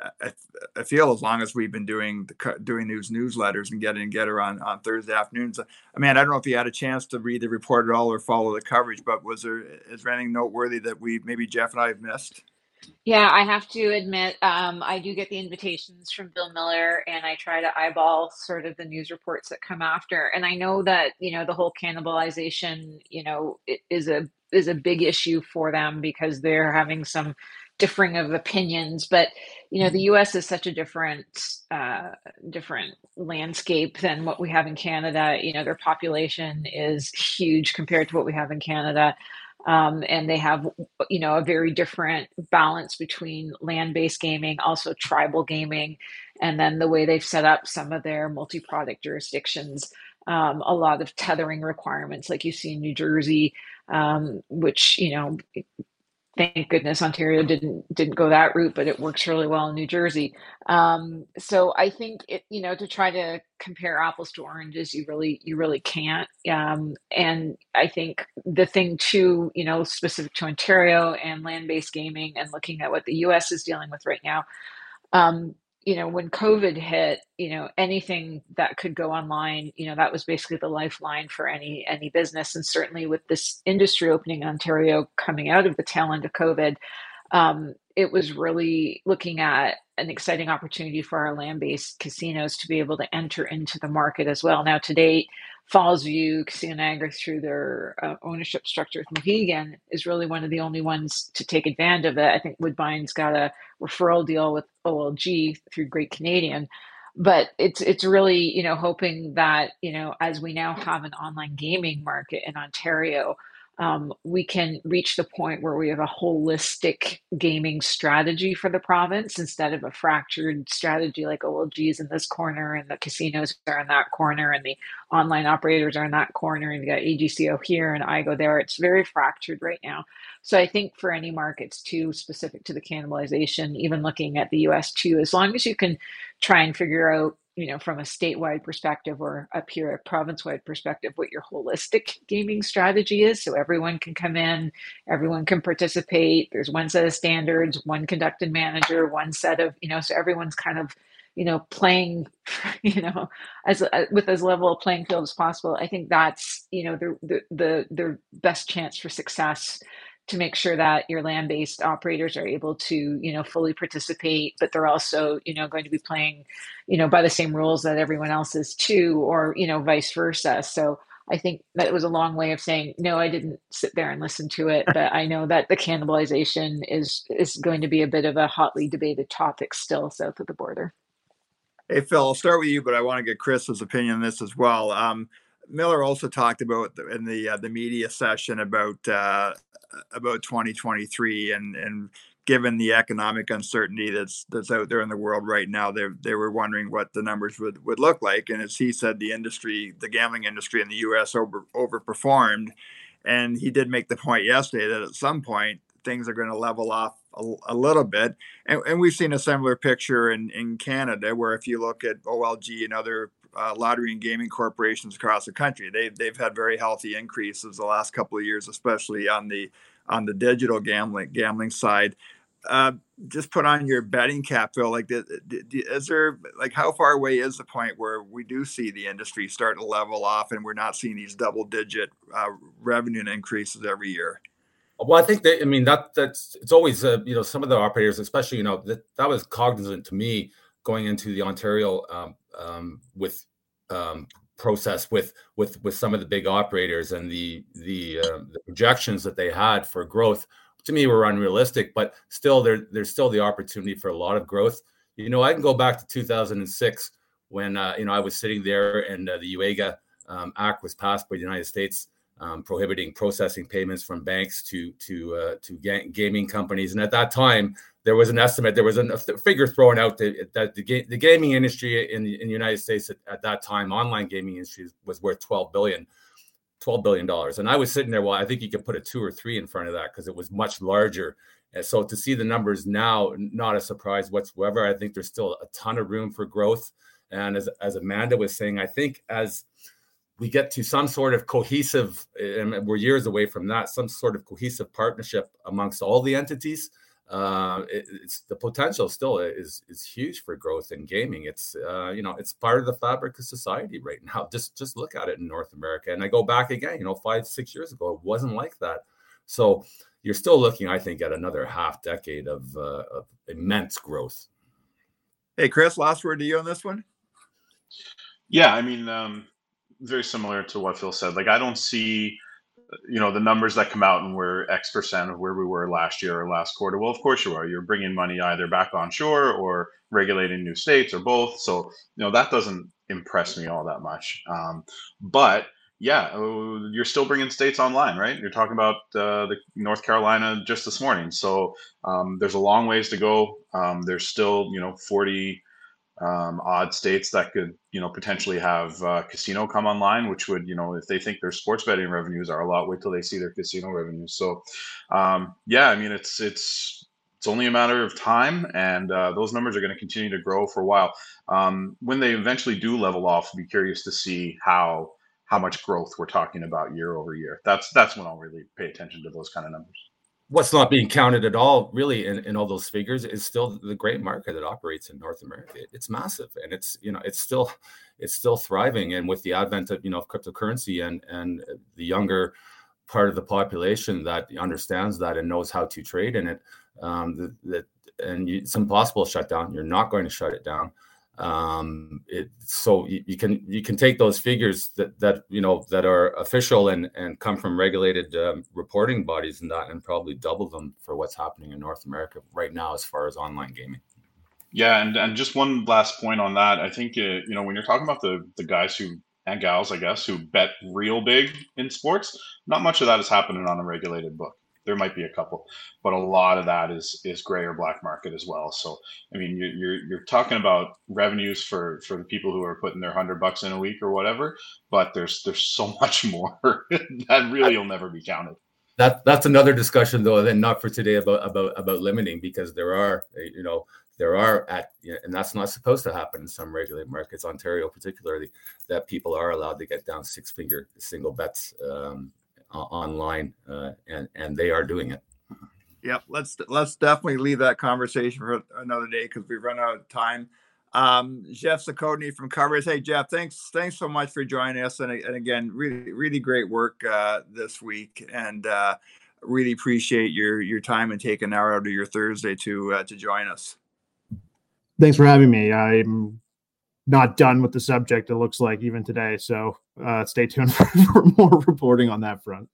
Uh, I, I, feel as long as we've been doing the, doing these newsletters and getting together on on Thursday afternoons. Uh, I mean, I don't know if you had a chance to read the report at all or follow the coverage, but was there is there anything noteworthy that we maybe Geoff and I have missed? Yeah, I have to admit, um, I do get the invitations from Bill Miller, and I try to eyeball sort of the news reports that come after. And I know that you know the whole cannibalization, you know, is a is a big issue for them because they're having some differing of opinions. But you know, the U.S. is such a different uh, different landscape than what we have in Canada. You know, their population is huge compared to what we have in Canada um, and they have you know a very different balance between land-based gaming also tribal gaming and then the way they've set up some of their multi-product jurisdictions um, a lot of tethering requirements like you see in new jersey um, which you know thank goodness Ontario didn't didn't go that route, but it works really well in New Jersey. Um, so I think it, you know to try to compare apples to oranges, you really you really can't. Um, and I think the thing too, you know, specific to Ontario and land based gaming, and looking at what the U.S. is dealing with right now. Um, you know, when COVID hit, you know, anything that could go online, you know, that was basically the lifeline for any any business. And certainly with this industry opening in Ontario coming out of the tail end of COVID, um, it was really looking at an exciting opportunity for our land-based casinos to be able to enter into the market as well. Now, to date, Fallsview, Casino Niagara, through their uh, ownership structure with Mohegan, is really one of the only ones to take advantage of it. I think Woodbine's got a referral deal with OLG through Great Canadian, but it's it's really you know hoping that you know as we now have an online gaming market in Ontario um, we can reach the point where we have a holistic gaming strategy for the province instead of a fractured strategy like OLG's in this corner and the casinos are in that corner and the online operators are in that corner and you got AGCO here and iGO there. It's very fractured right now. So I think for any markets too specific to the cannibalization, even looking at the US too, as long as you can try and figure out you know, from a statewide perspective or up here a province-wide perspective, what your holistic gaming strategy is. So everyone can come in, everyone can participate. There's one set of standards, one conducted manager, one set of, you know, so everyone's kind of, you know, playing, (laughs) you know, as uh, with as level of playing field as possible. I think that's, you know, the the the, the best chance for success to make sure that your land-based operators are able to you know fully participate but they're also you know going to be playing you know by the same rules that everyone else is too or you know vice versa. So i think that was a long way of saying no i didn't sit there and listen to it but i know that the cannibalization is is going to be a bit of a hotly debated topic still south of the border. Hey phill i'll start with you but i want to get kris's opinion on this as well. Um, Miller also talked about in the uh, the media session about uh, about 2023 and and given the economic uncertainty that's that's out there in the world right now they they were wondering what the numbers would would look like. And as he said the industry the gambling industry in the US over overperformed. And he did make the point yesterday that at some point things are going to level off a, a little bit. And, and we've seen a similar picture in in Canada where if you look at OLG and other uh, lottery and gaming corporations across the country. They've they've had very healthy increases the last couple of years, especially on the on the digital gambling gambling side. Uh, just put on your betting cap, Phill. Like, is there like how far away is the point where we do see the industry start to level off, and we're not seeing these double digit uh, revenue increases every year? Well, I think that I mean that that's it's always uh, you know some of the operators, especially you know that that was cognizant to me going into the Ontario um, um, with um, process with with with some of the big operators and the the, uh, the projections that they had for growth to me were unrealistic but still there there's still the opportunity for a lot of growth. You know i can go back to 2006 when uh, you know i was sitting there and uh, the UIGEA um, act was passed by the united states um, prohibiting processing payments from banks to to uh, to ga- gaming companies and at that time there was an estimate, there was a figure thrown out that, that the, ga- the gaming industry in the, in the United States at, at, that time, online gaming industry was worth 12 billion, 12 billion dollars. And I was sitting there, well, I think you could put a two or three in front of that because it was much larger. And so to see the numbers now, not a surprise whatsoever. I think there's still a ton of room for growth. And as, as Amanda was saying, I think as we get to some sort of cohesive, and we're years away from that, some sort of cohesive partnership amongst all the entities uh, it, it's the potential still is is huge for growth in gaming. It's uh, you know it's part of the fabric of society right now. (laughs) Just just look at it in North America, and I go back again. You know, five six years ago, it wasn't like that. So you're still looking, I think, at another half decade of, uh, of immense growth. Hey, Kris, last word to you on this one. Yeah, I mean, um, very similar to what Phill said. Like, I don't see you know the numbers that come out and we're X percent of where we were last year or last quarter. Well, of course you are. You're bringing money either back on shore or regulating new states or both. So you know that doesn't impress me all that much. Um, but yeah, uh, you're still bringing states online, right? You're talking about uh, the North Carolina just this morning. So um, there's a long ways to go. Um, there's still you know 40 um, odd states that could, you know, potentially have uh, casino come online, which would, you know, if they think their sports betting revenues are a lot, wait till they see their casino revenues. So, um, yeah, I mean, it's it's it's only a matter of time, and uh, those numbers are going to continue to grow for a while. Um, when they eventually do level off, I'll be curious to see how how much growth we're talking about year over year. That's that's when I'll really pay attention to those kind of numbers what's not being counted at all really in, in all those figures is still the great market that operates in north america. It, it's massive and it's you know it's still it's still thriving. And with the advent of you know of cryptocurrency and and the younger part of the population that understands that and knows how to trade in it um that and you, it's impossible to shut down you're not going to shut it down um it so you, you, can you can take those figures that that you know that are official and and come from regulated um, reporting bodies and that and probably double them for what's happening in north america right now as far as online gaming. Yeah and and just one last point on that. I think uh, you know when you're talking about the the guys who and gals i guess who bet real big in sports not much of that is happening on a regulated book there might be a couple, but a lot of that is is gray or black market as well. So I mean, you're you're, you're talking about revenues for for the people who are putting their hundred bucks in a week or whatever, but there's there's so (laughs) much more (laughs) that really will never be counted. That that's another discussion though, and not for today about about about limiting because there are you know there are at and that's not supposed to happen in some regulated markets ontario particularly that people are allowed to get down six finger single bets um, online, uh, and and they are doing it. Yep, let's let's definitely leave that conversation for another day because we've run out of time. Um, Geoff Zochodne from Covers. Hey Geoff, thanks thanks so much for joining us, and, and again, really really great work uh, this week, and uh, really appreciate your your time and taking an hour out of your Thursday to uh, to join us. Thanks for having me. I'm not done with the subject. It looks like even today. So uh, stay tuned (laughs) for, more reporting on that front.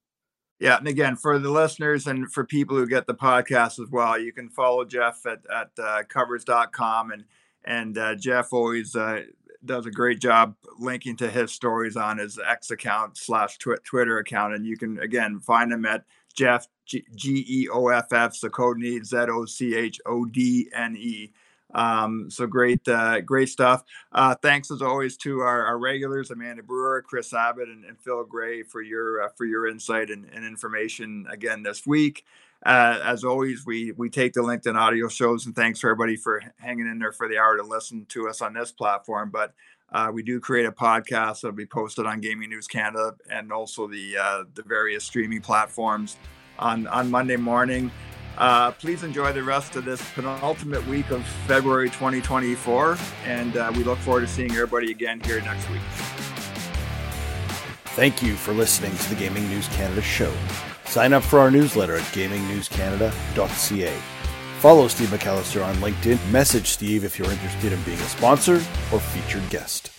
Yeah, and again, for the listeners and for people who get the podcast as well, you can follow Geoff at at uh, covers.com and and uh, Geoff always uh, does a great job linking to his stories on his X account slash Twitter account, and you can again find him at Geoff G E O F F Zochodne Z O C H O D N E. Um, so great, uh, great stuff. Uh, thanks as always to our, our, regulars, Amanda Brewer, Kris Abbott, and, and Phill Gray for your uh, for your insight and, and, information again this week. Uh, as always, we we take the LinkedIn audio shows, and thanks for everybody for hanging in there for the hour to listen to us on this platform. But uh, we do create a podcast that'll be posted on Gaming News Canada and also the uh, the various streaming platforms on on Monday morning. Uh, please enjoy the rest of this penultimate week of February 2024, and uh, we look forward to seeing everybody again here next week. Thank you for listening to the Gaming News Canada show. Sign up for our newsletter at gamingnewscanada.ca. Follow Steve McAllister on LinkedIn. Message Steve if you're interested in being a sponsor or featured guest.